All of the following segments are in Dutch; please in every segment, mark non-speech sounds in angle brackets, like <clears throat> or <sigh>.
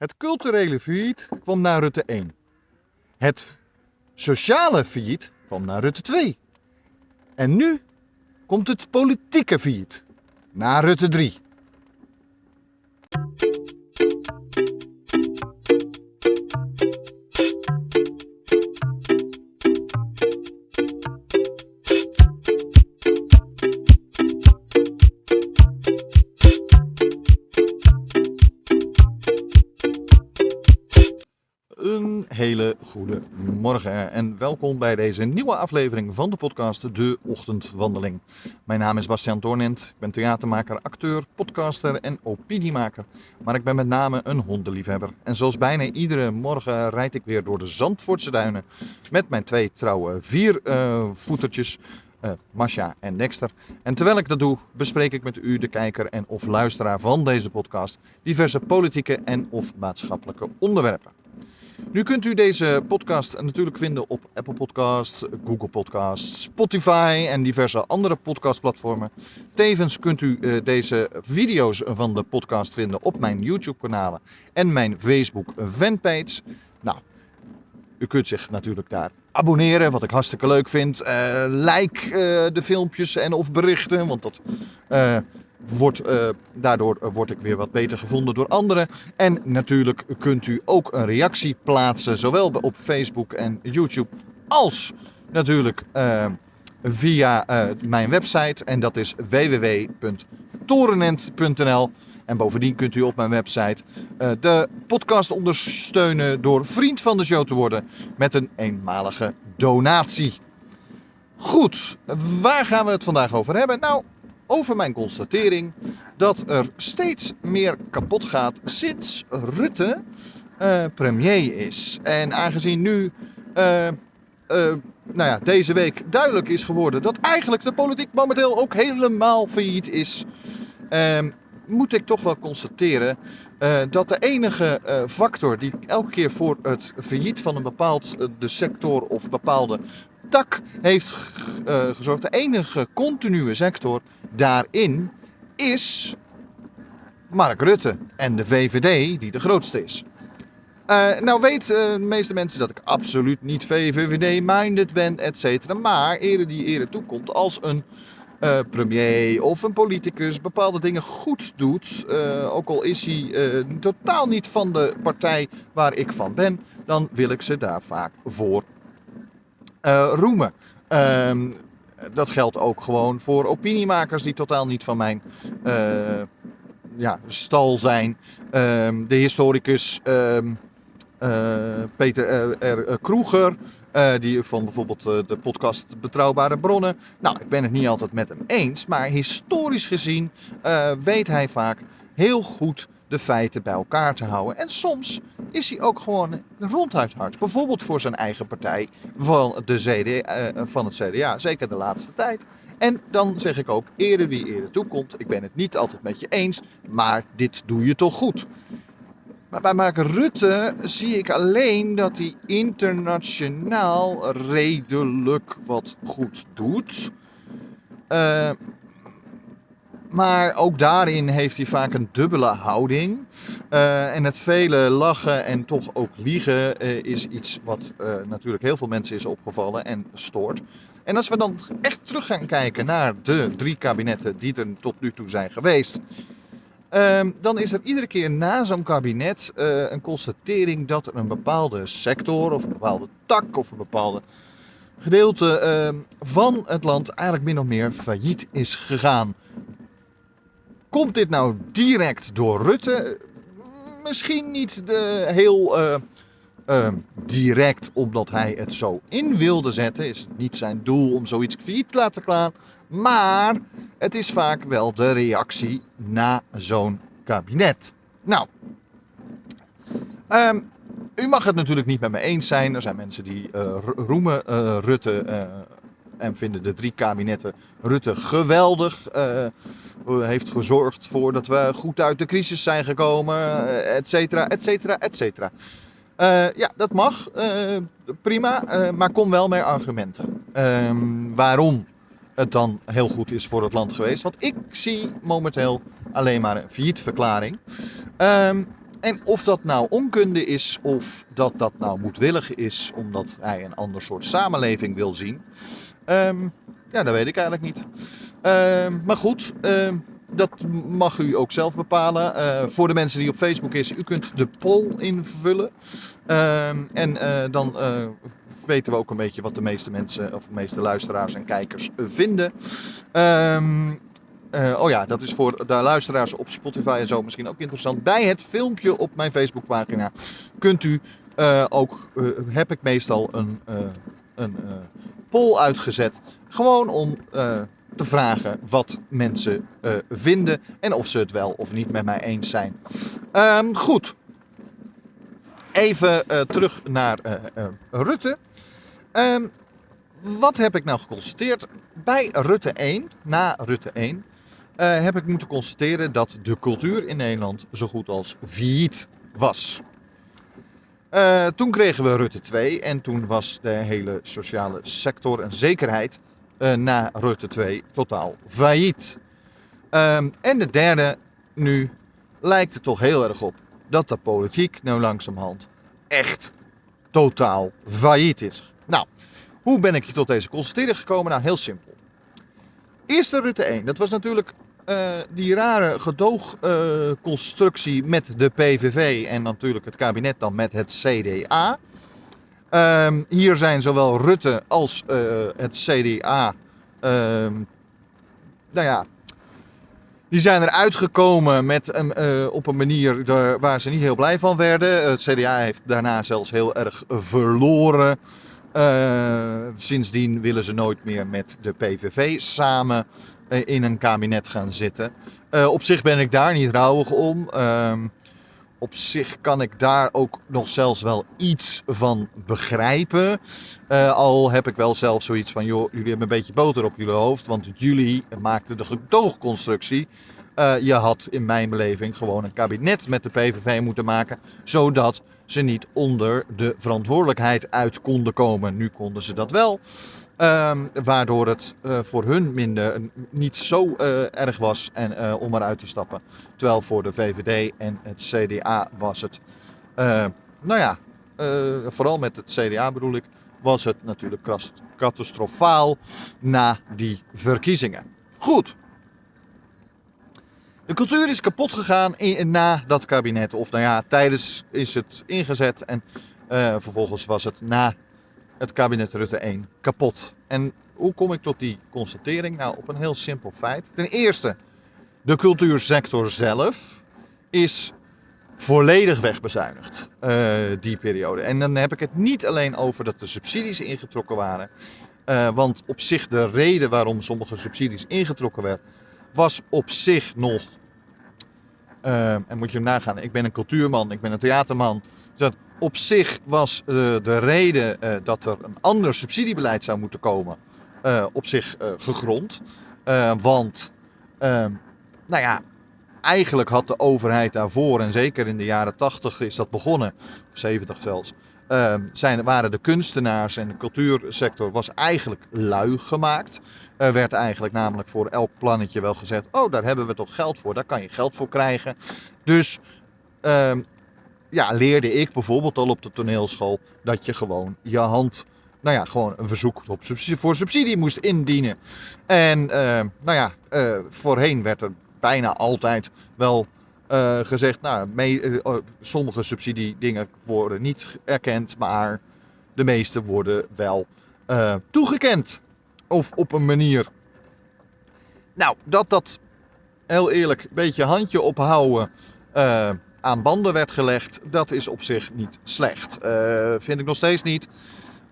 Het culturele failliet kwam naar Rutte 1. Het sociale failliet kwam naar Rutte 2. En nu komt het politieke failliet naar Rutte 3. Hele goede morgen en welkom bij deze nieuwe aflevering van de podcast De Ochtendwandeling. Mijn naam is Bastiaan Toornent, ik ben theatermaker, acteur, podcaster en opiniemaker. Maar ik ben met name een hondenliefhebber. En zoals bijna iedere morgen rijd ik weer door de Zandvoortse duinen met mijn twee trouwe viervoetertjes. Uh, Masha en Dexter. En terwijl ik dat doe, bespreek ik met u, de kijker en of luisteraar van deze podcast, diverse politieke en of maatschappelijke onderwerpen. Nu kunt u deze podcast natuurlijk vinden op Apple Podcasts, Google Podcasts, Spotify en diverse andere podcastplatformen. Tevens kunt u uh, deze video's van de podcast vinden op mijn YouTube-kanalen en mijn Facebook fanpage. Nou, u kunt zich natuurlijk daar abonneren, wat ik hartstikke leuk vind. Uh, like uh, de filmpjes en of berichten, want dat uh, daardoor word ik weer wat beter gevonden door anderen. En natuurlijk kunt u ook een reactie plaatsen, zowel op Facebook en YouTube, als natuurlijk uh, via mijn website. En dat is www.torenent.nl. En bovendien kunt u op mijn website de podcast ondersteunen door vriend van de show te worden met een eenmalige donatie. Goed, waar gaan we het vandaag over hebben? Nou, over mijn constatering dat er steeds meer kapot gaat sinds Rutte uh, premier is. En aangezien nu uh, uh, nou ja, deze week duidelijk is geworden dat eigenlijk de politiek momenteel ook helemaal failliet is, ehm, moet ik toch wel constateren dat de enige factor die elke keer voor het failliet van een bepaald de sector of bepaalde tak heeft gezorgd, de enige continue sector daarin is Mark Rutte en de VVD die de grootste is. Uh, nou weten uh, de meeste mensen dat ik absoluut niet VVD-minded ben, et cetera. Maar ere die ere toekomt als een uh, premier of een politicus bepaalde dingen goed doet, ook al is hij totaal niet van de partij waar ik van ben, dan wil ik ze daar vaak voor roemen. Ehm, dat geldt ook gewoon voor opiniemakers die totaal niet van mijn uh, ja, stal zijn. Um, de historicus um, uh, Peter R. Kroeger. Die van bijvoorbeeld de podcast Betrouwbare Bronnen. Nou, ik ben het niet altijd met hem eens. Maar historisch gezien weet hij vaak heel goed de feiten bij elkaar te houden. En soms is hij ook gewoon ronduit hard. Bijvoorbeeld voor zijn eigen partij van, de CDA, uh, van het CDA, zeker de laatste tijd. En dan zeg ik ook, eerder wie eerder toekomt. Ik ben het niet altijd met je eens, maar dit doe je toch goed. Maar bij Mark Rutte zie ik alleen dat hij internationaal redelijk wat goed doet. Uh, maar ook daarin heeft hij vaak een dubbele houding. Uh, en het vele lachen en toch ook liegen uh, is iets wat uh, natuurlijk heel veel mensen is opgevallen en stoort. En als we dan echt terug gaan kijken naar de drie kabinetten die er tot nu toe zijn geweest. Ehm, dan is er iedere keer na zo'n kabinet een constatering dat er een bepaalde sector of een bepaalde tak of een bepaalde gedeelte ehm, van het land eigenlijk min of meer failliet is gegaan. Komt dit nou direct door Rutte? Misschien niet de, heel uh, uh, direct omdat hij het zo in wilde zetten. Is niet zijn doel om zoiets failliet te laten gaan. Maar het is vaak wel de reactie na zo'n kabinet. Nou, um, u mag het natuurlijk niet met me eens zijn. Er zijn mensen die uh, roemen Rutte en vinden de drie kabinetten Rutte geweldig. Uh, heeft gezorgd voor dat we goed uit de crisis zijn gekomen, uh, et cetera, et cetera, et cetera. Ja, dat mag. prima. maar kom wel met argumenten. Ehm, waarom het dan heel goed is voor het land geweest. Want ik zie momenteel alleen maar een faillieverklaring. Um, En of dat nou onkunde is of dat dat nou moedwillig is omdat hij een ander soort samenleving wil zien. Ehm, ja, dat weet ik eigenlijk niet. Ehm, maar goed, ehm, dat mag u ook zelf bepalen. Eh, voor de mensen die op Facebook is, u kunt de poll invullen. En eh, dan eh, weten we ook een beetje wat de meeste mensen, of de meeste luisteraars en kijkers vinden. Oh ja, dat is voor de luisteraars op Spotify en zo misschien ook interessant. Bij het filmpje op mijn Facebookpagina kunt u ook, heb ik meestal een, een poll uitgezet. Gewoon om eh, te vragen wat mensen eh, vinden en of ze het wel of niet met mij eens zijn. Ehm, goed. Even eh, terug naar Rutte. Ehm, wat heb ik nou geconstateerd? Bij Rutte 1, na Rutte 1, eh, heb ik moeten constateren dat de cultuur in Nederland zo goed als failliet was. Eh, toen kregen we Rutte 2 en toen was de hele sociale sector en zekerheid eh, na Rutte 2 totaal failliet. Ehm, en de derde, nu lijkt het toch heel erg op dat de politiek nou langzamerhand echt totaal failliet is. Nou, hoe ben ik tot deze constatering gekomen? Nou, heel simpel. Eerste Rutte 1, dat was natuurlijk eh, die rare gedoogconstructie met de PVV en natuurlijk het kabinet dan met het CDA. Ehm, hier zijn zowel Rutte als eh, het CDA, ehm, nou ja, die zijn eruit gekomen met een, eh, op een manier waar ze niet heel blij van werden. Het CDA heeft daarna zelfs heel erg verloren. Sindsdien willen ze nooit meer met de PVV samen in een kabinet gaan zitten. Eh, op zich ben ik daar niet rouwig om. Ehm, op zich kan ik daar ook nog zelfs wel iets van begrijpen. Eh, al heb ik wel zelf zoiets van, joh, jullie hebben een beetje boter op jullie hoofd. Want jullie maakten de gedoogconstructie. Eh, je had in mijn beleving gewoon een kabinet met de PVV moeten maken. Zodat ze niet onder de verantwoordelijkheid uit konden komen. Nu konden ze dat wel. Ehm, waardoor het eh, voor hun minder niet zo eh, erg was en, eh, om eruit te stappen. Terwijl voor de VVD en het CDA was het, eh, nou ja, eh, vooral met het CDA bedoel ik, was het natuurlijk catastrofaal na die verkiezingen. Goed. De cultuur is kapot gegaan in, na dat kabinet. Of nou ja, tijdens is het ingezet en eh, vervolgens was het na het kabinet Rutte 1 kapot. En hoe kom ik tot die constatering? Nou, op een heel simpel feit. Ten eerste, de cultuursector zelf is volledig wegbezuinigd eh, die periode. En dan heb ik het niet alleen over dat de subsidies ingetrokken waren. Eh, want op zich de reden waarom sommige subsidies ingetrokken werden, was op zich nog. eh, en moet je nagaan, ik ben een cultuurman, ik ben een theaterman. Dus dat op zich was eh, de reden eh, dat er een ander subsidiebeleid zou moeten komen, eh, op zich gegrond. Want, ehm, nou ja, eigenlijk had de overheid daarvoor, en zeker in de jaren 80 is dat begonnen, of 70 zelfs, ehm, zijn, waren de kunstenaars en de cultuursector was eigenlijk lui gemaakt. Er werd eigenlijk namelijk voor elk plannetje wel gezet, oh daar hebben we toch geld voor, daar kan je geld voor krijgen. Dus ehm, ja, leerde ik bijvoorbeeld al op de toneelschool dat je gewoon je hand, nou ja, gewoon een verzoek op subsidie, voor subsidie moest indienen. En ehm, nou ja, eh, voorheen werd er bijna altijd wel eh, gezegd, nou, eh, oh, sommige subsidiedingen worden niet erkend, maar de meeste worden wel eh, toegekend. Of op een manier. Nou, dat dat heel eerlijk een beetje handje ophouden eh, aan banden werd gelegd, dat is op zich niet slecht. Eh, vind ik nog steeds niet.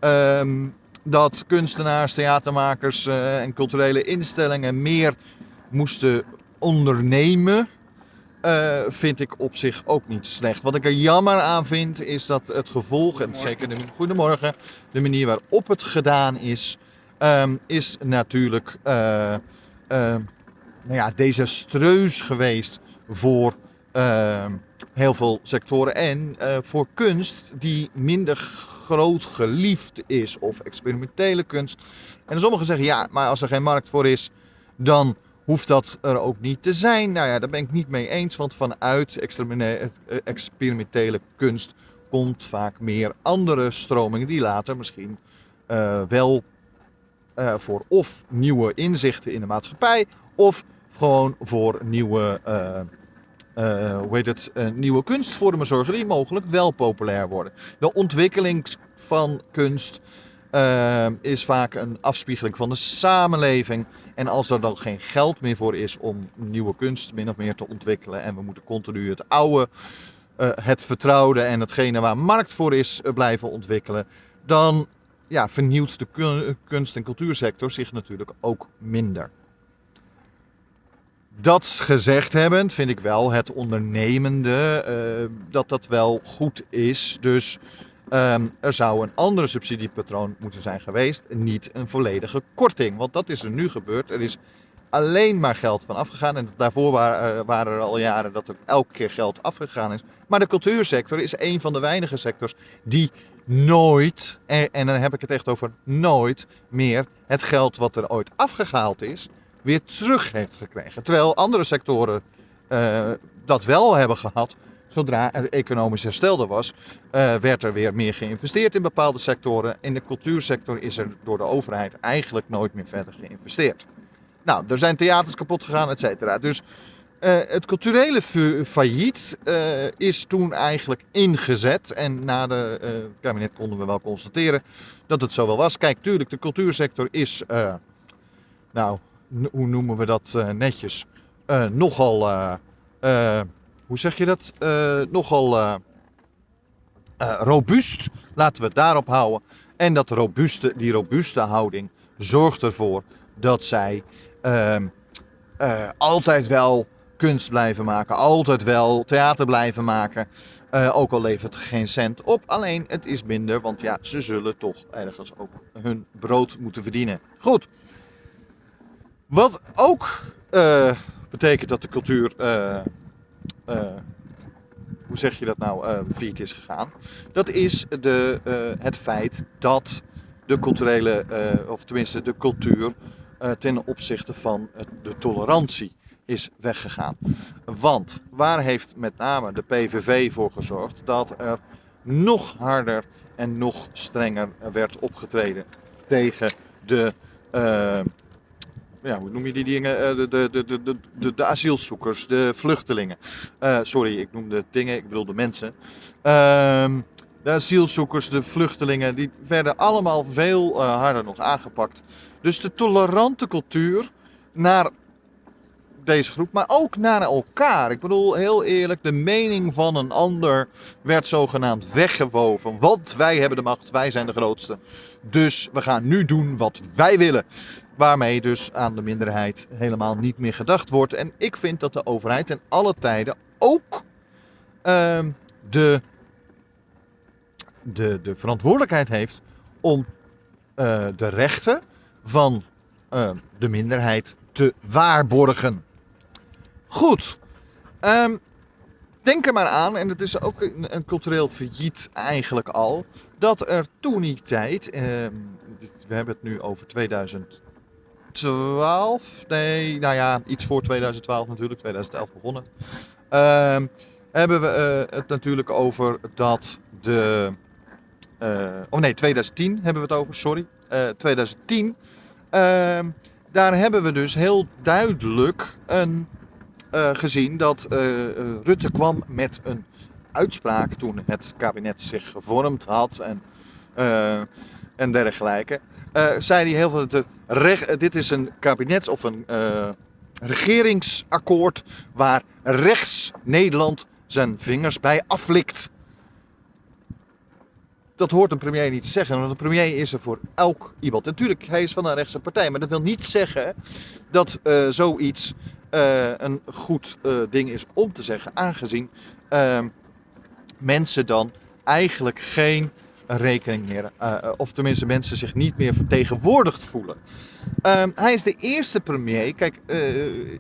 Ehm, dat kunstenaars, theatermakers eh, en culturele instellingen meer moesten ondernemen, eh, vind ik op zich ook niet slecht. Wat ik er jammer aan vind, is dat het gevolg, en zeker de, goedemorgen, de manier waarop het gedaan is, ehm, is natuurlijk eh, eh, nou ja, desastreus geweest voor ehm, heel veel sectoren. En eh, voor kunst die minder groot geliefd is, of experimentele kunst. En sommigen zeggen ja, maar als er geen markt voor is, dan hoeft dat er ook niet te zijn. Nou ja, daar ben ik niet mee eens, want vanuit experimentele kunst komt vaak meer andere stromingen die later misschien uh, wel voor of nieuwe inzichten in de maatschappij of gewoon voor nieuwe, uh, hoe heet het, nieuwe kunstvormen zorgen die mogelijk wel populair worden. De ontwikkeling van kunst is vaak een afspiegeling van de samenleving. En als er dan geen geld meer voor is om nieuwe kunst min of meer te ontwikkelen en we moeten continu het oude het vertrouwde en hetgene waar markt voor is blijven ontwikkelen, dan ja, vernieuwt de kunst- en cultuursector zich natuurlijk ook minder. Dat gezegd hebbend vind ik wel het ondernemende uh, dat dat wel goed is. Dus um, er zou een andere subsidiepatroon moeten zijn geweest, niet een volledige korting. Want dat is er nu gebeurd. Er is alleen maar geld van afgegaan. En daarvoor waren, uh, waren er al jaren dat er elke keer geld afgegaan is. Maar de cultuursector is een van de weinige sectors die nooit, en, en, dan heb ik het echt over nooit meer, het geld wat er ooit afgehaald is, weer terug heeft gekregen. Terwijl andere sectoren uh, dat wel hebben gehad. Zodra het economisch herstelde was, uh, werd er weer meer geïnvesteerd in bepaalde sectoren. In de cultuursector is er door de overheid eigenlijk nooit meer verder geïnvesteerd. Nou, er zijn theaters kapot gegaan, et cetera. Dus uh, het culturele failliet is toen eigenlijk ingezet. En na de, het kabinet konden we wel constateren dat het zo wel was. Kijk, tuurlijk, de cultuursector is, nou, hoe noemen we dat netjes, nogal, hoe zeg je dat, nogal robuust. Laten we het daarop houden. En dat robuuste, die robuuste houding zorgt ervoor dat zij uh, altijd wel kunst blijven maken, altijd wel theater blijven maken. Ook al levert het geen cent op. Alleen het is minder, want ja, ze zullen toch ergens ook hun brood moeten verdienen. Goed. Wat ook uh, betekent dat de cultuur, hoe zeg je dat nou, failliet is gegaan. Dat is de, het feit dat de culturele, of tenminste de cultuur, ten opzichte van de tolerantie is weggegaan. Want waar heeft met name de PVV voor gezorgd dat er nog harder en nog strenger werd opgetreden tegen de, ja, hoe noem je die dingen? Uh, de, de, de, de, de, de, asielzoekers, de vluchtelingen. Uh, sorry, ik noemde dingen, ik bedoel de mensen. Ehm, de asielzoekers, de vluchtelingen, die werden allemaal veel harder nog aangepakt dus de tolerante cultuur naar deze groep, maar ook naar elkaar. Ik bedoel, heel eerlijk, de mening van een ander werd zogenaamd weggewoven. Want wij hebben de macht, wij zijn de grootste. Dus we gaan nu doen wat wij willen. Waarmee dus aan de minderheid helemaal niet meer gedacht wordt. En ik vind dat de overheid ten alle tijden ook uh, de, de, de verantwoordelijkheid heeft om uh, de rechten van uh, de minderheid te waarborgen. Goed. Um, denk er maar aan, en het is ook een, cultureel failliet eigenlijk al, dat er toen die tijd, we hebben het nu over 2012, nee, nou ja, iets voor 2012 natuurlijk, 2011 begonnen. Uh, hebben we uh, het natuurlijk over dat de. Uh, oh nee, 2010 hebben we het over, sorry. 2010 uh, daar hebben we dus heel duidelijk een, gezien dat Rutte kwam met een uitspraak toen het kabinet zich gevormd had en, en dergelijke. zei hij heel veel, de dit is een kabinets- of een regeringsakkoord waar rechts Nederland zijn vingers bij aflikt dat hoort een premier niet te zeggen. Want een premier is er voor elk iemand. Natuurlijk, hij is van een rechtse partij. Maar dat wil niet zeggen dat uh, zoiets uh, een goed ding is om te zeggen. Aangezien ehm, mensen dan eigenlijk geen rekening meer. of tenminste mensen zich niet meer vertegenwoordigd voelen. Ehm, hij is de eerste premier. Kijk,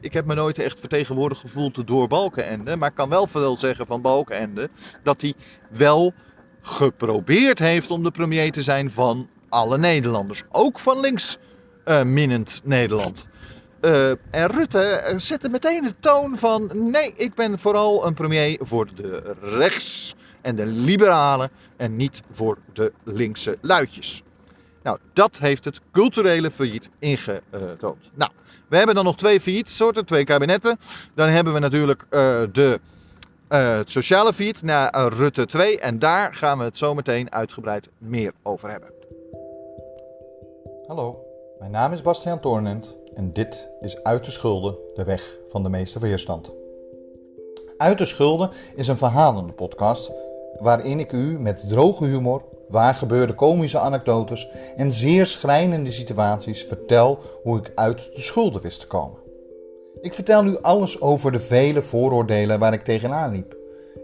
ik heb me nooit echt vertegenwoordigd gevoeld door Balkenende. Maar ik kan wel veel zeggen van Balkenende. Dat hij wel geprobeerd heeft om de premier te zijn van alle Nederlanders. Ook van links minnend Nederland. Uh, en Rutte zette meteen de toon van: nee, ik ben vooral een premier voor de rechts en de liberalen en niet voor de linkse luidjes. Nou, dat heeft het culturele failliet ingetoond. Nou, we hebben dan nog twee faillietsoorten, twee kabinetten. Dan hebben we natuurlijk uh, de, het sociale failliet naar Rutte 2. En daar gaan we het zo meteen uitgebreid meer over hebben. Hallo, mijn naam is Bastiaan Toornent en dit is Uit de Schulden, de weg van de meeste weerstand. Uit de Schulden is een verhalende podcast waarin ik u met droge humor, waargebeurde komische anekdotes en zeer schrijnende situaties vertel hoe ik uit de schulden wist te komen. Ik vertel u alles over de vele vooroordelen waar ik tegenaan liep.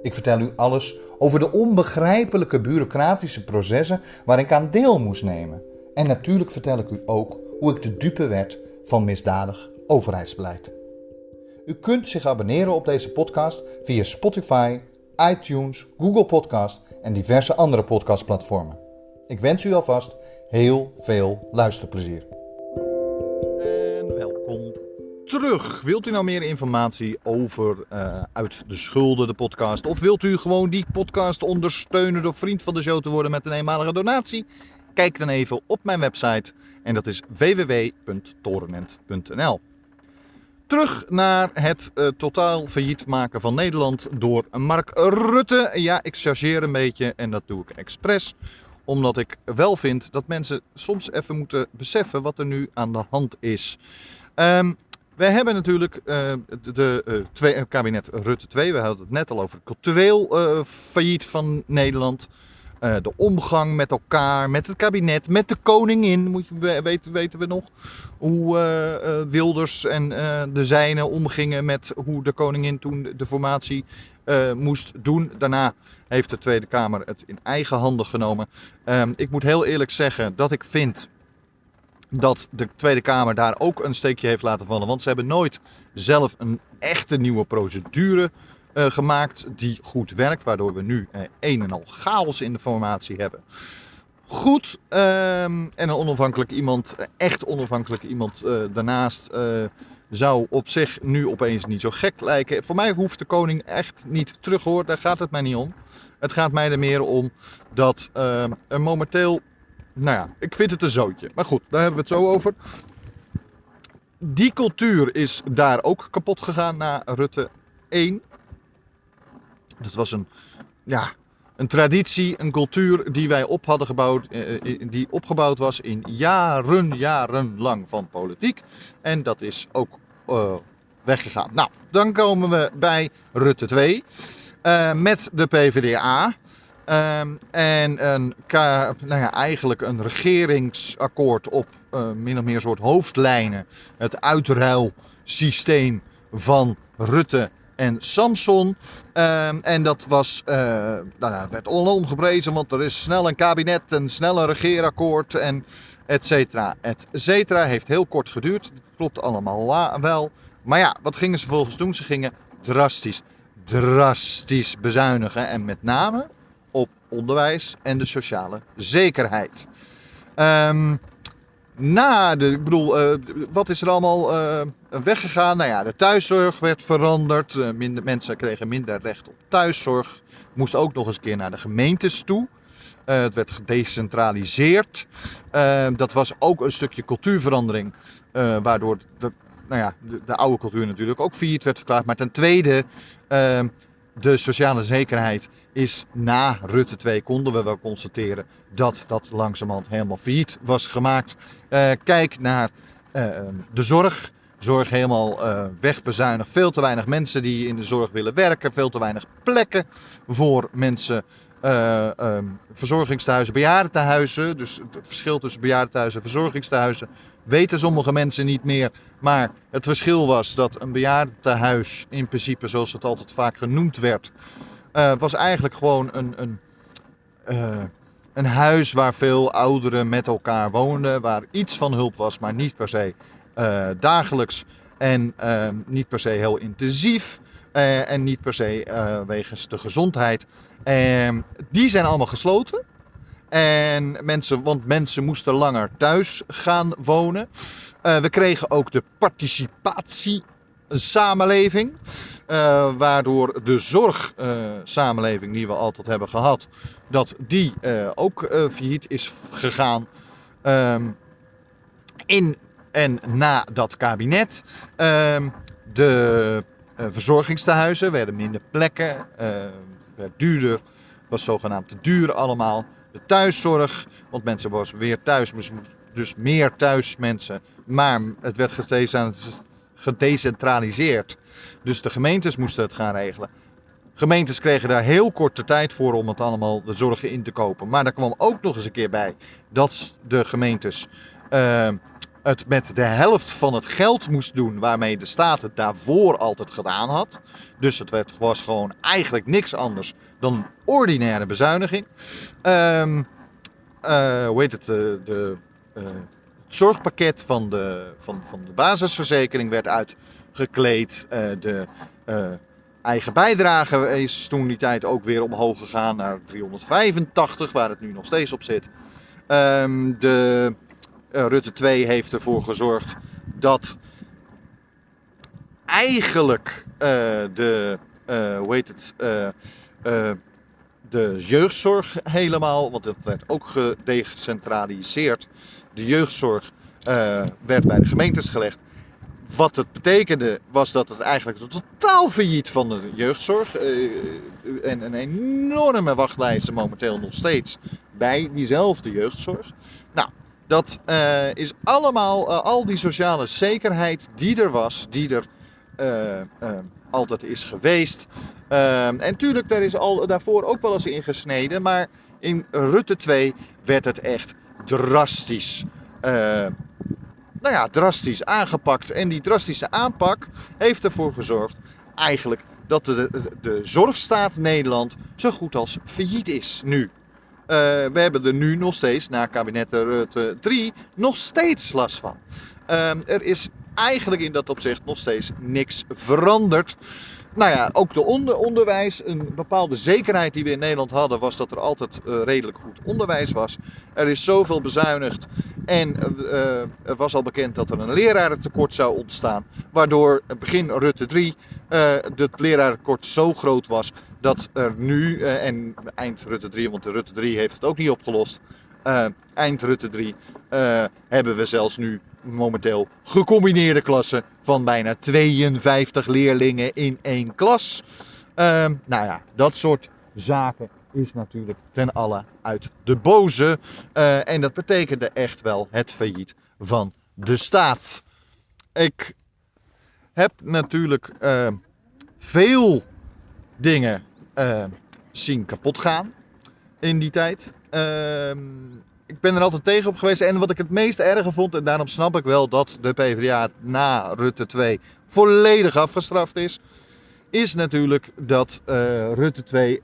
Ik vertel u alles over de onbegrijpelijke bureaucratische processen waar ik aan deel moest nemen. En natuurlijk vertel ik u ook hoe ik de dupe werd van misdadig overheidsbeleid. U kunt zich abonneren op deze podcast via Spotify, iTunes, Google Podcast en diverse andere podcastplatformen. Ik wens u alvast heel veel luisterplezier. En welkom terug. Wilt u nou meer informatie over uh, Uit de Schulden, de podcast? Of wilt u gewoon die podcast ondersteunen door vriend van de show te worden met een eenmalige donatie? Kijk dan even op mijn website en dat is www.torenent.nl. Terug naar het uh, totaal failliet maken van Nederland door Mark Rutte. Ja, ik chargeer een beetje en dat doe ik expres. Omdat ik wel vind dat mensen soms even moeten beseffen wat er nu aan de hand is. Um, wij hebben natuurlijk uh, de, uh, twee, kabinet Rutte 2. We hadden het net al over cultureel failliet van Nederland. Uh, de omgang met elkaar, met het kabinet, met de koningin. Moet je, weten, weten we nog hoe uh, uh, Wilders en de zijnen omgingen met hoe de koningin toen de formatie moest doen. Daarna heeft de Tweede Kamer het in eigen handen genomen. Ehm, ik moet heel eerlijk zeggen dat ik vind dat de Tweede Kamer daar ook een steekje heeft laten vallen. Want ze hebben nooit zelf een echte nieuwe procedure uh, gemaakt die goed werkt, waardoor we nu uh, een en al chaos in de formatie hebben. Goed, um, en een onafhankelijk iemand, echt onafhankelijk iemand daarnaast zou op zich nu opeens niet zo gek lijken. Voor mij hoeft de koning echt niet terug hoor, daar gaat het mij niet om. Het gaat mij er meer om dat ehm, er momenteel, nou ja, ik vind het een zootje. Maar goed, daar hebben we het zo over. Die cultuur is daar ook kapot gegaan na Rutte 1. Dat was een, ja, een traditie, een cultuur die wij op hadden gebouwd, eh, eh, die opgebouwd was in jaren, jarenlang van politiek. En dat is ook uh, weggegaan. Nou, dan komen we bij Rutte 2 uh, met de PvdA. Um, en een, nou ja, eigenlijk een regeringsakkoord op uh, min of meer soort hoofdlijnen. Het uitruilsysteem van Rutte en Samson. Um, en dat was, uh, nou werd ongeprezen, want er is snel een kabinet en snel een regeerakkoord en et cetera, et cetera. Heeft heel kort geduurd, klopt allemaal wel. Maar ja, wat gingen ze volgens doen? Ze gingen drastisch, drastisch bezuinigen. En met name op onderwijs en de sociale zekerheid. Um, na de, ik bedoel, uh, wat is er allemaal uh, weggegaan? Nou ja, de thuiszorg werd veranderd. Uh, minder, mensen kregen minder recht op thuiszorg. Moest ook nog eens een keer naar de gemeentes toe. het werd gedecentraliseerd. dat was ook een stukje cultuurverandering. waardoor de, nou ja, de, de, oude cultuur natuurlijk ook failliet werd verklaard. Maar ten tweede, de sociale zekerheid is na Rutte 2 konden we wel constateren dat dat langzamerhand helemaal failliet was gemaakt. Uh, kijk naar uh, de zorg. Zorg helemaal uh, wegbezuinigd. Veel te weinig mensen die in de zorg willen werken. Veel te weinig plekken voor mensen. Um, verzorgingstehuizen, bejaardentehuizen. Dus het verschil tussen bejaardentehuizen en verzorgingstehuizen weten sommige mensen niet meer. Maar het verschil was dat een bejaardentehuis in principe, zoals het altijd vaak genoemd werd, uh, was eigenlijk gewoon een, een, uh, een huis waar veel ouderen met elkaar woonden. Waar iets van hulp was, maar niet per se uh, dagelijks. En niet per se heel intensief. en niet per se wegens de gezondheid. die zijn allemaal gesloten. En mensen, want mensen moesten langer thuis gaan wonen. We kregen ook de participatiesamenleving. Uh, waardoor de zorgsamenleving uh, die we altijd hebben gehad, dat die ook failliet is gegaan. Um, in en na dat kabinet. Uh, de verzorgingstehuizen werden minder plekken, werd duurder, was zogenaamd te duur allemaal. De thuiszorg, want mensen waren weer thuis, dus meer thuis mensen. Maar het werd gedecentraliseerd. Dus de gemeentes moesten het gaan regelen. Gemeentes kregen daar heel korte tijd voor om het allemaal de zorgen in te kopen. Maar daar kwam ook nog eens een keer bij dat de gemeentes uh, het met de helft van het geld moest doen waarmee de staat het daarvoor altijd gedaan had. Dus het werd, was gewoon eigenlijk niks anders dan een ordinaire bezuiniging. Uh, hoe heet het? De, de zorgpakket van de, van, van de basisverzekering werd uitgekleed. Uh, de eigen bijdrage is toen die tijd ook weer omhoog gegaan naar 385, waar het nu nog steeds op zit. Um, de uh, Rutte 2 heeft ervoor gezorgd dat eigenlijk de, hoe heet het, de jeugdzorg helemaal, want het werd ook gedecentraliseerd. De jeugdzorg werd bij de gemeentes gelegd. Wat het betekende was dat het eigenlijk totaal failliet van de jeugdzorg. en een enorme wachtlijsten momenteel nog steeds bij diezelfde jeugdzorg. Nou, dat is allemaal, al die sociale zekerheid die er was, die er altijd is geweest. En tuurlijk, daar is al daarvoor ook wel eens in gesneden, maar in Rutte 2 werd het echt drastisch. nou ja, drastisch aangepakt. En die drastische aanpak heeft ervoor gezorgd eigenlijk dat de, de, zorgstaat Nederland zo goed als failliet is nu. Uh, we hebben er nu nog steeds, na kabinet Rutte 3, nog steeds last van. Uh, er is eigenlijk in dat opzicht nog steeds niks veranderd. Nou ja, ook de onder onderwijs, een bepaalde zekerheid die we in Nederland hadden, was dat er altijd uh, redelijk goed onderwijs was. Er is zoveel bezuinigd en uh, er was al bekend dat er een lerarentekort zou ontstaan, waardoor begin Rutte 3 het lerarentekort zo groot was dat er nu, en eind Rutte 3, want de Rutte 3 heeft het ook niet opgelost, eind Rutte 3 hebben we zelfs nu momenteel gecombineerde klassen van bijna 52 leerlingen in één klas. Um, nou ja, dat soort zaken is natuurlijk ten alle uit de boze. Uh, en dat betekende echt wel het failliet van de staat. Ik heb natuurlijk uh, veel dingen uh, zien kapot gaan in die tijd. Ehm, ik ben er altijd tegen op geweest. En wat ik het meest erge vond, en daarom snap ik wel dat de PvdA na Rutte 2 volledig afgestraft is, is natuurlijk dat uh, Rutte 2 uh,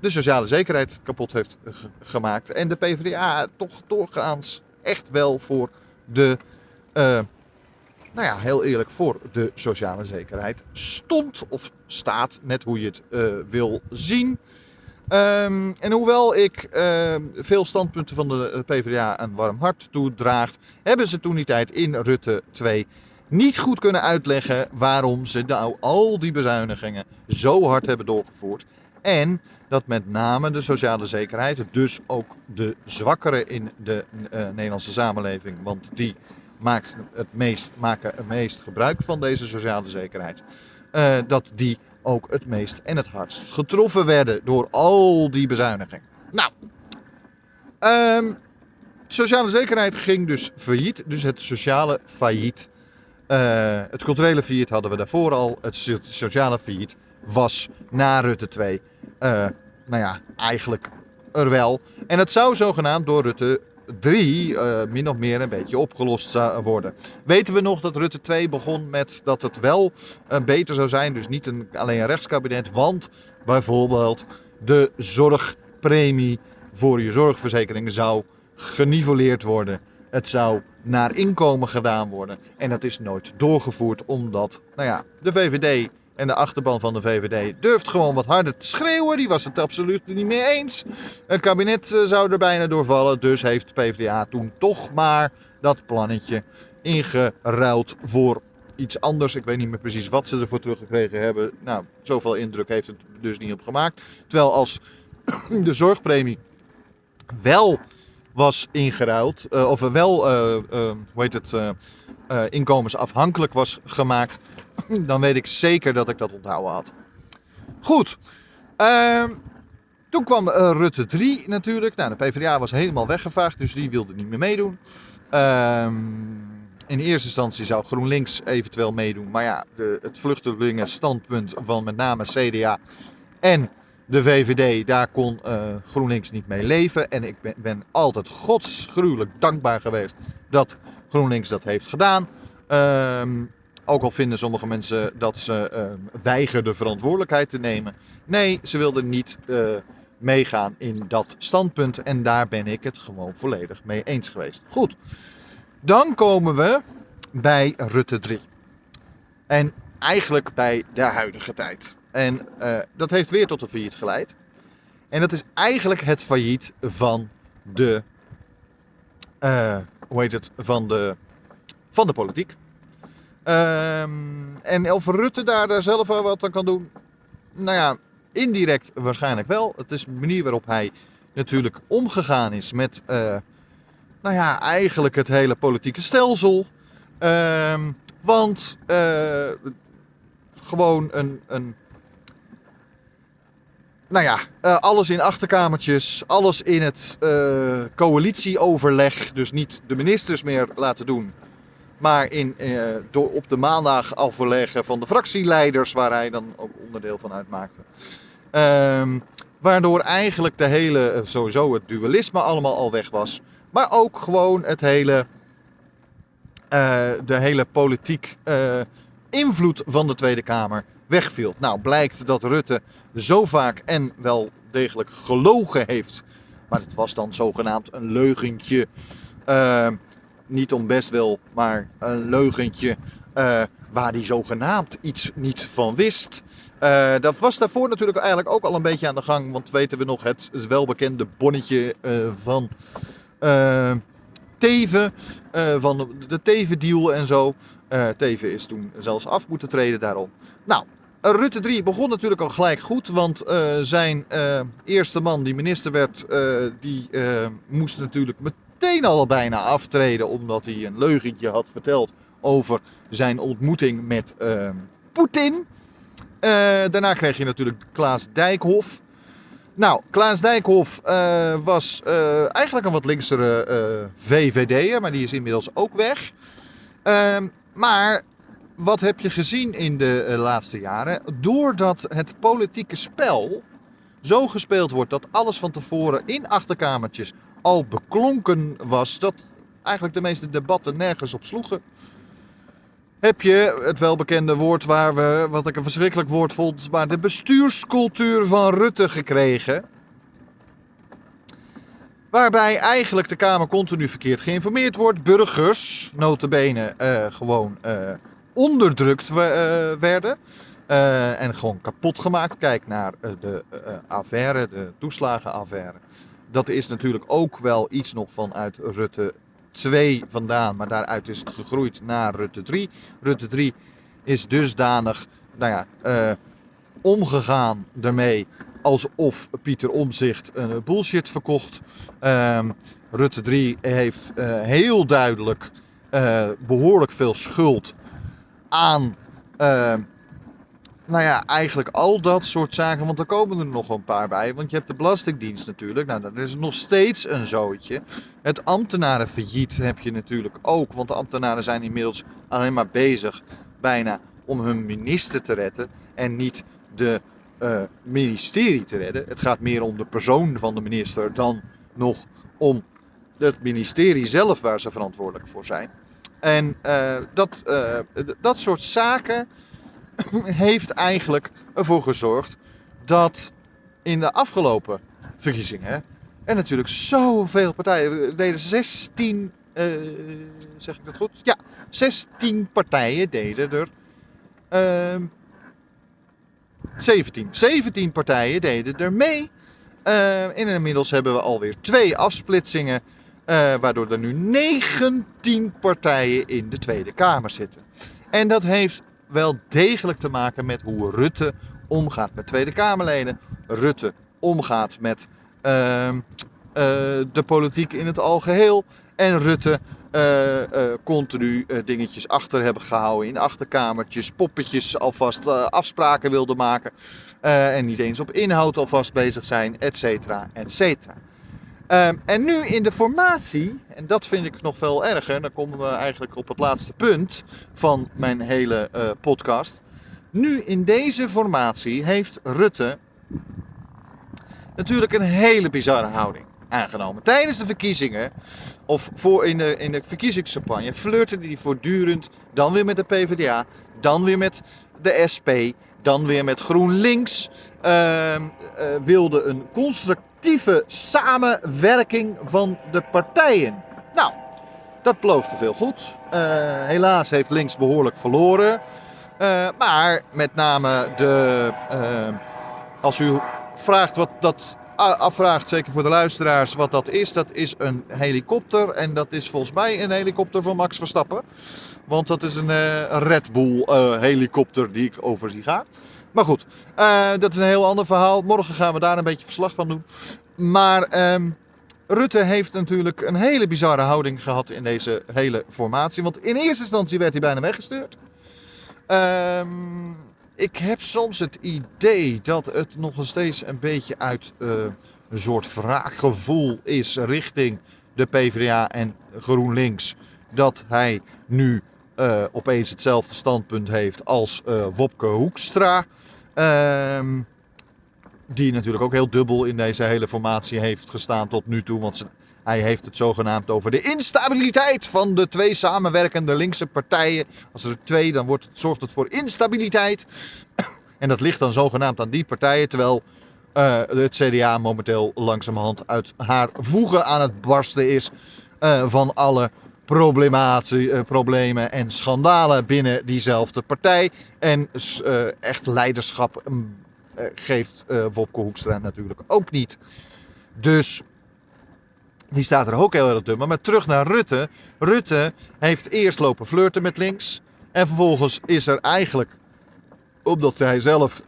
de sociale zekerheid kapot heeft gemaakt. En de PvdA toch doorgaans echt wel voor de, uh, nou ja, heel eerlijk, voor de sociale zekerheid stond of staat, net hoe je het wil zien. Um, en hoewel ik uh, veel standpunten van de eh, PvdA een warm hart toedraagt, hebben ze toen die tijd in Rutte 2 niet goed kunnen uitleggen waarom ze nou al die bezuinigingen zo hard hebben doorgevoerd. En dat met name de sociale zekerheid, dus ook de zwakkeren in de uh, Nederlandse samenleving, want die maakt het meest, maken het meest gebruik van deze sociale zekerheid, uh, dat die ook het meest en het hardst getroffen werden door al die bezuinigingen. Nou, um, sociale zekerheid ging dus failliet, dus het sociale failliet. Uh, het culturele failliet hadden we daarvoor al, het sociale failliet was na Rutte 2, uh, eh, nou ja, eigenlijk er wel. En het zou zogenaamd door Rutte 3 uh, min of meer een beetje opgelost zou worden. Weten we nog dat Rutte 2 begon met dat het wel uh, beter zou zijn, dus niet een, alleen een rechtskabinet, want bijvoorbeeld de zorgpremie voor je zorgverzekering zou genivelleerd worden. Het zou naar inkomen gedaan worden. En dat is nooit doorgevoerd omdat nou ja, de VVD En de achterban van de VVD durft gewoon wat harder te schreeuwen. Die was het absoluut niet mee eens. Het kabinet eh, zou er bijna doorvallen. Dus heeft de PvdA toen toch maar dat plannetje ingeruild voor iets anders. Ik weet niet meer precies wat ze ervoor teruggekregen hebben. Nou, zoveel indruk heeft het dus niet op gemaakt. Terwijl als <coughs> de zorgpremie wel was ingeruild, uh, of wel, uh, uh, hoe heet het, inkomensafhankelijk was gemaakt, <clears throat> dan weet ik zeker dat ik dat onthouden had. Goed. Ehm, toen kwam Rutte 3 natuurlijk. Nou, de PvdA was helemaal weggevaagd, dus die wilde niet meer meedoen. Ehm, in eerste instantie zou GroenLinks eventueel meedoen. Maar ja, de, het vluchtelingenstandpunt van met name CDA en de VVD, daar kon uh, GroenLinks niet mee leven. En ik ben, altijd godsgruwelijk dankbaar geweest dat GroenLinks dat heeft gedaan. Um, ook al vinden sommige mensen dat ze uh, weigerden verantwoordelijkheid te nemen. Nee, ze wilden niet uh, meegaan in dat standpunt. En daar ben ik het gewoon volledig mee eens geweest. Goed, dan komen we bij Rutte 3. En eigenlijk bij de huidige tijd. En uh, dat heeft weer tot een failliet geleid. En dat is eigenlijk het failliet van de. Uh, hoe heet het? Van de, van de politiek. Um, en of Rutte daar, daar zelf wat aan kan doen. Nou ja, indirect waarschijnlijk wel. Het is de manier waarop hij natuurlijk omgegaan is met. Uh, nou ja, eigenlijk het hele politieke stelsel. Um, want gewoon een, een nou ja, uh, alles in achterkamertjes, alles in het uh, coalitieoverleg. Dus niet de ministers meer laten doen. Maar in, uh, door op de maandag overleggen van de fractieleiders, waar hij dan ook onderdeel van uitmaakte. Um, waardoor eigenlijk de hele, sowieso het dualisme allemaal al weg was. Maar ook gewoon het hele, de hele politiek invloed van de Tweede Kamer wegviel. Nou, blijkt dat Rutte zo vaak en wel degelijk gelogen heeft. Maar het was dan zogenaamd een leugentje. Uh, niet om best wel, maar een leugentje uh, waar hij zogenaamd iets niet van wist. Uh, dat was daarvoor natuurlijk eigenlijk ook al een beetje aan de gang. Want weten we nog het welbekende bonnetje van Teven. van de Teven-deal en zo. Teven is toen zelfs af moeten treden daarom. Nou, Rutte 3 begon natuurlijk al gelijk goed, want uh, zijn uh, eerste man die minister werd, uh, die moest natuurlijk meteen al bijna aftreden omdat hij een leugentje had verteld over zijn ontmoeting met Poetin. daarna kreeg je natuurlijk Klaas Dijkhoff. Nou, Klaas Dijkhoff was eigenlijk een wat linksere VVD'er, maar die is inmiddels ook weg. Ehm, maar wat heb je gezien in de uh, laatste jaren? Doordat het politieke spel zo gespeeld wordt dat alles van tevoren in achterkamertjes al beklonken was, dat eigenlijk de meeste debatten nergens op sloegen. Heb je het welbekende woord waar we, wat ik een verschrikkelijk woord vond, maar de bestuurscultuur van Rutte gekregen. Waarbij eigenlijk de Kamer continu verkeerd geïnformeerd wordt. Burgers, notabene, uh, gewoon uh, onderdrukt uh, werden. Uh, en gewoon kapot gemaakt. Kijk naar uh, de affaire, de toeslagenaffaire. Dat is natuurlijk ook wel iets nog vanuit Rutte 2 vandaan. Maar daaruit is het gegroeid naar Rutte 3. Rutte 3 is dusdanig nou ja, omgegaan daarmee alsof Pieter Omzicht een bullshit verkocht. Ehm, Rutte 3 heeft heel duidelijk behoorlijk veel schuld aan. Uh, nou ja, eigenlijk al dat soort zaken. Want er komen er nog een paar bij. Want je hebt de Belastingdienst natuurlijk. Nou, dat is nog steeds een zootje. Het ambtenarenfailliet heb je natuurlijk ook. Want de ambtenaren zijn inmiddels alleen maar bezig. Bijna om hun minister te redden. En niet de uh, ministerie te redden. Het gaat meer om de persoon van de minister dan nog om het ministerie zelf waar ze verantwoordelijk voor zijn. En uh, dat, uh, dat soort zaken <clears throat> heeft eigenlijk ervoor gezorgd dat in de afgelopen verkiezingen er natuurlijk zoveel partijen deden 16, uh, zeg ik dat goed? Ja, 16 partijen deden er ehm, 17. 17 partijen deden er mee. En inmiddels hebben we alweer twee afsplitsingen. Uh, waardoor er nu 19 partijen in de Tweede Kamer zitten. En dat heeft wel degelijk te maken met hoe Rutte omgaat met Tweede Kamerleden. Rutte omgaat met uh, de politiek in het algeheel. En Rutte uh, uh, continu dingetjes achter hebben gehouden in achterkamertjes, poppetjes alvast afspraken wilden maken en niet eens op inhoud alvast bezig zijn, et cetera, et cetera. Ehm, en nu in de formatie, en dat vind ik nog veel erger, dan komen we eigenlijk op het laatste punt van mijn hele podcast. Nu in deze formatie heeft Rutte natuurlijk een hele bizarre houding aangenomen. Tijdens de verkiezingen, of voor in de, in de verkiezingscampagne, flirte hij voortdurend dan weer met de PvdA, dan weer met de SP, dan weer met GroenLinks. Uh, wilde een constructieve samenwerking van de partijen. Nou, dat beloofde veel goed. Uh, helaas heeft links behoorlijk verloren. Uh, maar met name de. Uh, als u vraagt wat dat afvraagt, zeker voor de luisteraars, wat dat is. Dat is een helikopter. En dat is volgens mij een helikopter van Max Verstappen. Want dat is een Red Bull helikopter die ik over zie gaan. Maar goed, uh, dat is een heel ander verhaal. Morgen gaan we daar een beetje verslag van doen. Maar um, Rutte heeft natuurlijk een hele bizarre houding gehad in deze hele formatie. Want in eerste instantie werd hij bijna weggestuurd. Um, ik heb soms het idee dat het nog steeds een beetje uit uh, een soort wraakgevoel is richting de PvdA en GroenLinks. Dat hij nu uh, opeens hetzelfde standpunt heeft als uh, Wopke Hoekstra. Uh, die natuurlijk ook heel dubbel in deze hele formatie heeft gestaan tot nu toe. Want hij heeft het zogenaamd over de instabiliteit van de twee samenwerkende linkse partijen. Als er twee, dan wordt zorgt het voor instabiliteit. En dat ligt dan zogenaamd aan die partijen. Terwijl uh, het CDA momenteel langzamerhand uit haar voegen aan het barsten is. Van alle problematie, uh, problemen en schandalen binnen diezelfde partij. En echt leiderschap geeft Wopke Hoekstra natuurlijk ook niet. Dus die staat er ook heel erg dum. Maar terug naar Rutte. Rutte heeft eerst lopen flirten met links. En vervolgens is er eigenlijk, omdat hij zelf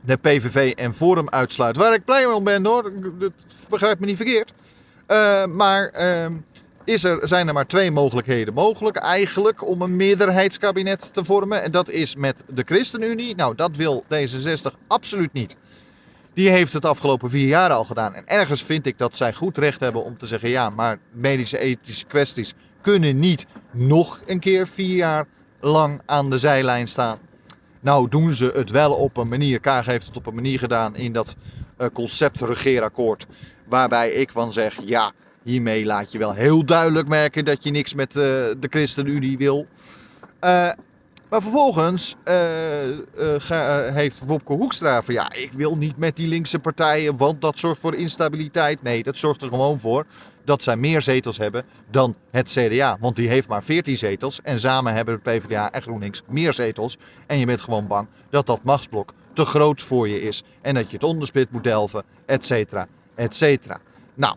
de PVV en Forum uitsluit. Waar ik blij om ben hoor, dat begrijp me niet verkeerd. Maar uh, is er, zijn er maar twee mogelijkheden mogelijk eigenlijk om een meerderheidskabinet te vormen. En dat is met de ChristenUnie. Nou, dat wil D66 absoluut niet. Die heeft het afgelopen vier jaar al gedaan. En ergens vind ik dat zij goed recht hebben om te zeggen: ja, maar medische ethische kwesties kunnen niet nog een keer vier jaar lang aan de zijlijn staan. Nou doen ze het wel op een manier. Kaag heeft het op een manier gedaan in dat uh, concept regeerakkoord. Waarbij ik van zeg: ja, hiermee laat je wel heel duidelijk merken dat je niks met uh, de ChristenUnie wil. Uh, maar vervolgens uh, ga, heeft Wopke Hoekstra van ja, ik wil niet met die linkse partijen, want dat zorgt voor instabiliteit. Nee, dat zorgt er gewoon voor dat zij meer zetels hebben dan het CDA. Want die heeft maar 14 zetels en samen hebben de PvdA en GroenLinks meer zetels. En je bent gewoon bang dat dat machtsblok te groot voor je is en dat je het onderspit moet delven, et cetera, et cetera. Nou,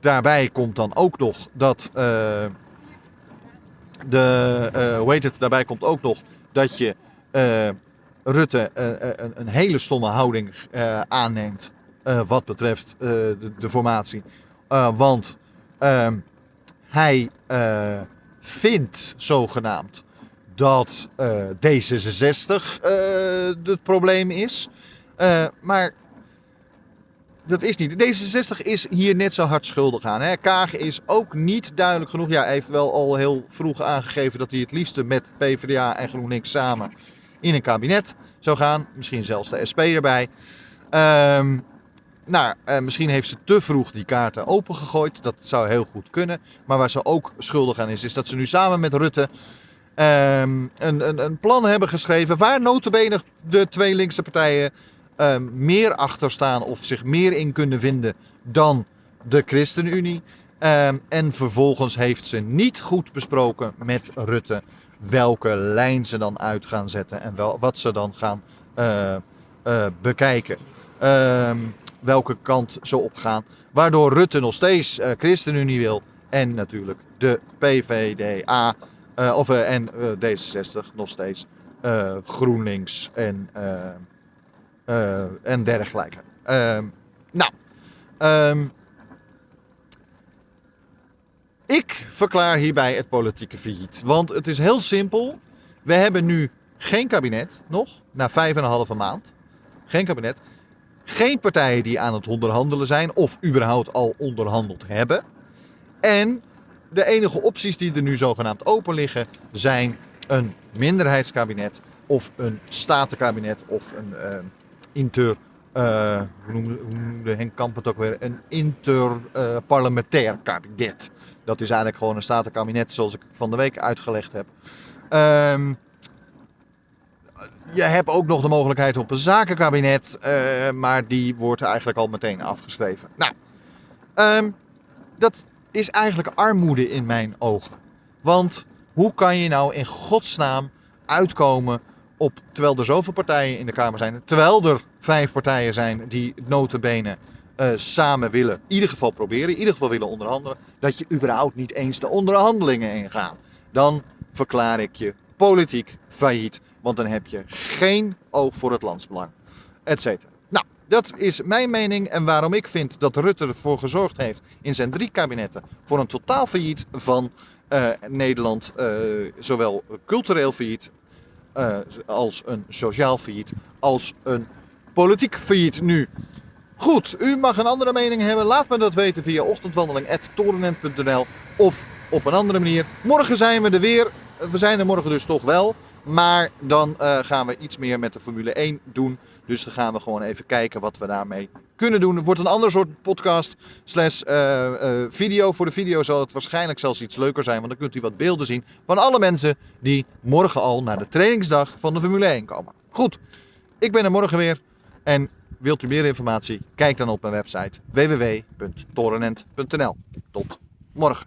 daarbij komt dan ook nog dat de, uh, hoe heet het, daarbij komt ook nog dat je uh, Rutte een, een, hele stomme houding aanneemt wat betreft de, de, formatie. want ehm, hij vindt zogenaamd dat D66 het probleem is. maar dat is niet. D66 is hier net zo hard schuldig aan. Hè. Kaag is ook niet duidelijk genoeg. Ja, hij heeft wel al heel vroeg aangegeven dat hij het liefste met PvdA en GroenLinks samen in een kabinet zou gaan. Misschien zelfs de SP erbij. Um, nou, uh, misschien heeft ze te vroeg die kaarten opengegooid. Dat zou heel goed kunnen. Maar waar ze ook schuldig aan is, is dat ze nu samen met Rutte um, een, een, een plan hebben geschreven. Waar notabene de twee linkse partijen uh, meer achter staan of zich meer in kunnen vinden dan de ChristenUnie. Ehm, en vervolgens heeft ze niet goed besproken met Rutte welke lijn ze dan uit gaan zetten en wel, wat ze dan gaan eh, eh, bekijken. Ehm, welke kant ze op gaan. Waardoor Rutte nog steeds uh, ChristenUnie wil en natuurlijk de PVDA of, en D66 nog steeds GroenLinks en, en dergelijke. Ehm, nou, um, ik verklaar hierbij het politieke failliet. Want het is heel simpel. We hebben nu geen kabinet nog, na vijf en een halve maand. Geen kabinet. Geen partijen die aan het onderhandelen zijn of überhaupt al onderhandeld hebben. En de enige opties die er nu zogenaamd open liggen zijn een minderheidskabinet of een statenkabinet of een uh, inter uh, hoe, noemde, hoe, noemde, Henk Kamp het ook weer? Een interparlementair kabinet. Dat is eigenlijk gewoon een statenkabinet zoals ik van de week uitgelegd heb. Um, je hebt ook nog de mogelijkheid op een zakenkabinet, uh, maar die wordt eigenlijk al meteen afgeschreven. Nou, um, dat is eigenlijk armoede in mijn ogen. Want hoe kan je nou in godsnaam uitkomen op, terwijl er zoveel partijen in de Kamer zijn, terwijl er vijf partijen zijn die notabene uh, samen willen, in ieder geval proberen, in ieder geval willen onderhandelen, dat je überhaupt niet eens de onderhandelingen ingaan. Dan verklaar ik je politiek failliet, want dan heb je geen oog voor het landsbelang, et cetera. Nou, dat is mijn mening en waarom ik vind dat Rutte ervoor gezorgd heeft in zijn drie kabinetten voor een totaal failliet van uh, Nederland, uh, zowel cultureel failliet uh, als een sociaal failliet, als een politiek failliet nu. Goed, u mag een andere mening hebben. Laat me dat weten via ochtendwandeling.torenent.nl of op een andere manier. Morgen zijn we er weer. We zijn er morgen dus toch wel. Maar dan uh, gaan we iets meer met de Formule 1 doen. Dus dan gaan we gewoon even kijken wat we daarmee kunnen doen. Het wordt een ander soort podcast slash uh, uh, video. Voor de video zal het waarschijnlijk zelfs iets leuker zijn. Want dan kunt u wat beelden zien van alle mensen die morgen al naar de trainingsdag van de Formule 1 komen. Goed, ik ben er morgen weer. En wilt u meer informatie? Kijk dan op mijn website www.torenent.nl. Tot morgen.